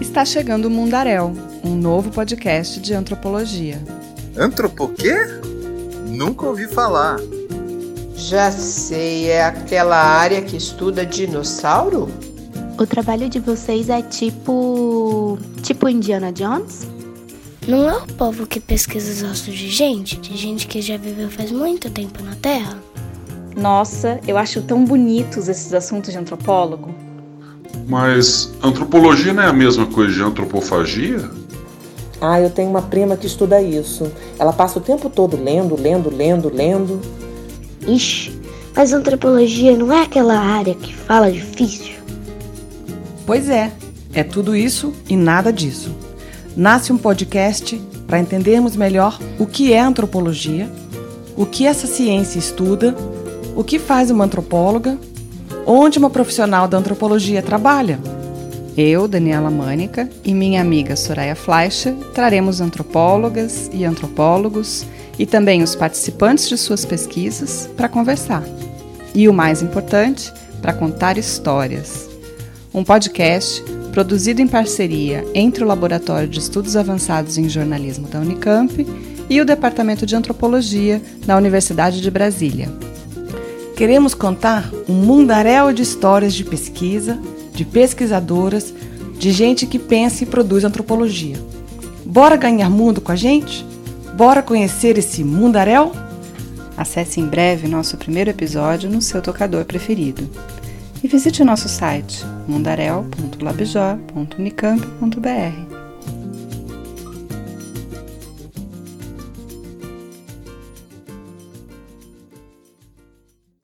Está chegando o Mundaréu, um novo podcast de antropologia. Antropo quê? Nunca ouvi falar. Já sei, é aquela área que estuda dinossauro? O trabalho de vocês é tipo. tipo Indiana Jones? Não é o povo que pesquisa os ossos de gente, de gente que já viveu faz muito tempo na Terra? Nossa, eu acho tão bonitos esses assuntos de antropólogo. Mas antropologia não é a mesma coisa de antropofagia? Ah, eu tenho uma prima que estuda isso. Ela passa o tempo todo lendo, lendo, lendo, lendo. Ixi, mas antropologia não é aquela área que fala difícil? Pois é, é tudo isso e nada disso. Nasce um podcast para entendermos melhor o que é antropologia, o que essa ciência estuda, o que faz uma antropóloga, onde uma profissional da antropologia trabalha. Eu, Daniela Mânica, e minha amiga Soraya Fleischer traremos antropólogas e antropólogos e também os participantes de suas pesquisas para conversar. E o mais importante, para contar histórias. Um podcast produzido em parceria entre o Laboratório de Estudos Avançados em Jornalismo da Unicamp e o Departamento de Antropologia da Universidade de Brasília. Queremos contar um mundaréu de histórias de pesquisa, de pesquisadoras, de gente que pensa e produz antropologia. Bora ganhar mundo com a gente? Bora conhecer esse mundaréu? Acesse em breve nosso primeiro episódio no seu tocador preferido. E visite nosso site mundarel.labjó.unicamp.br.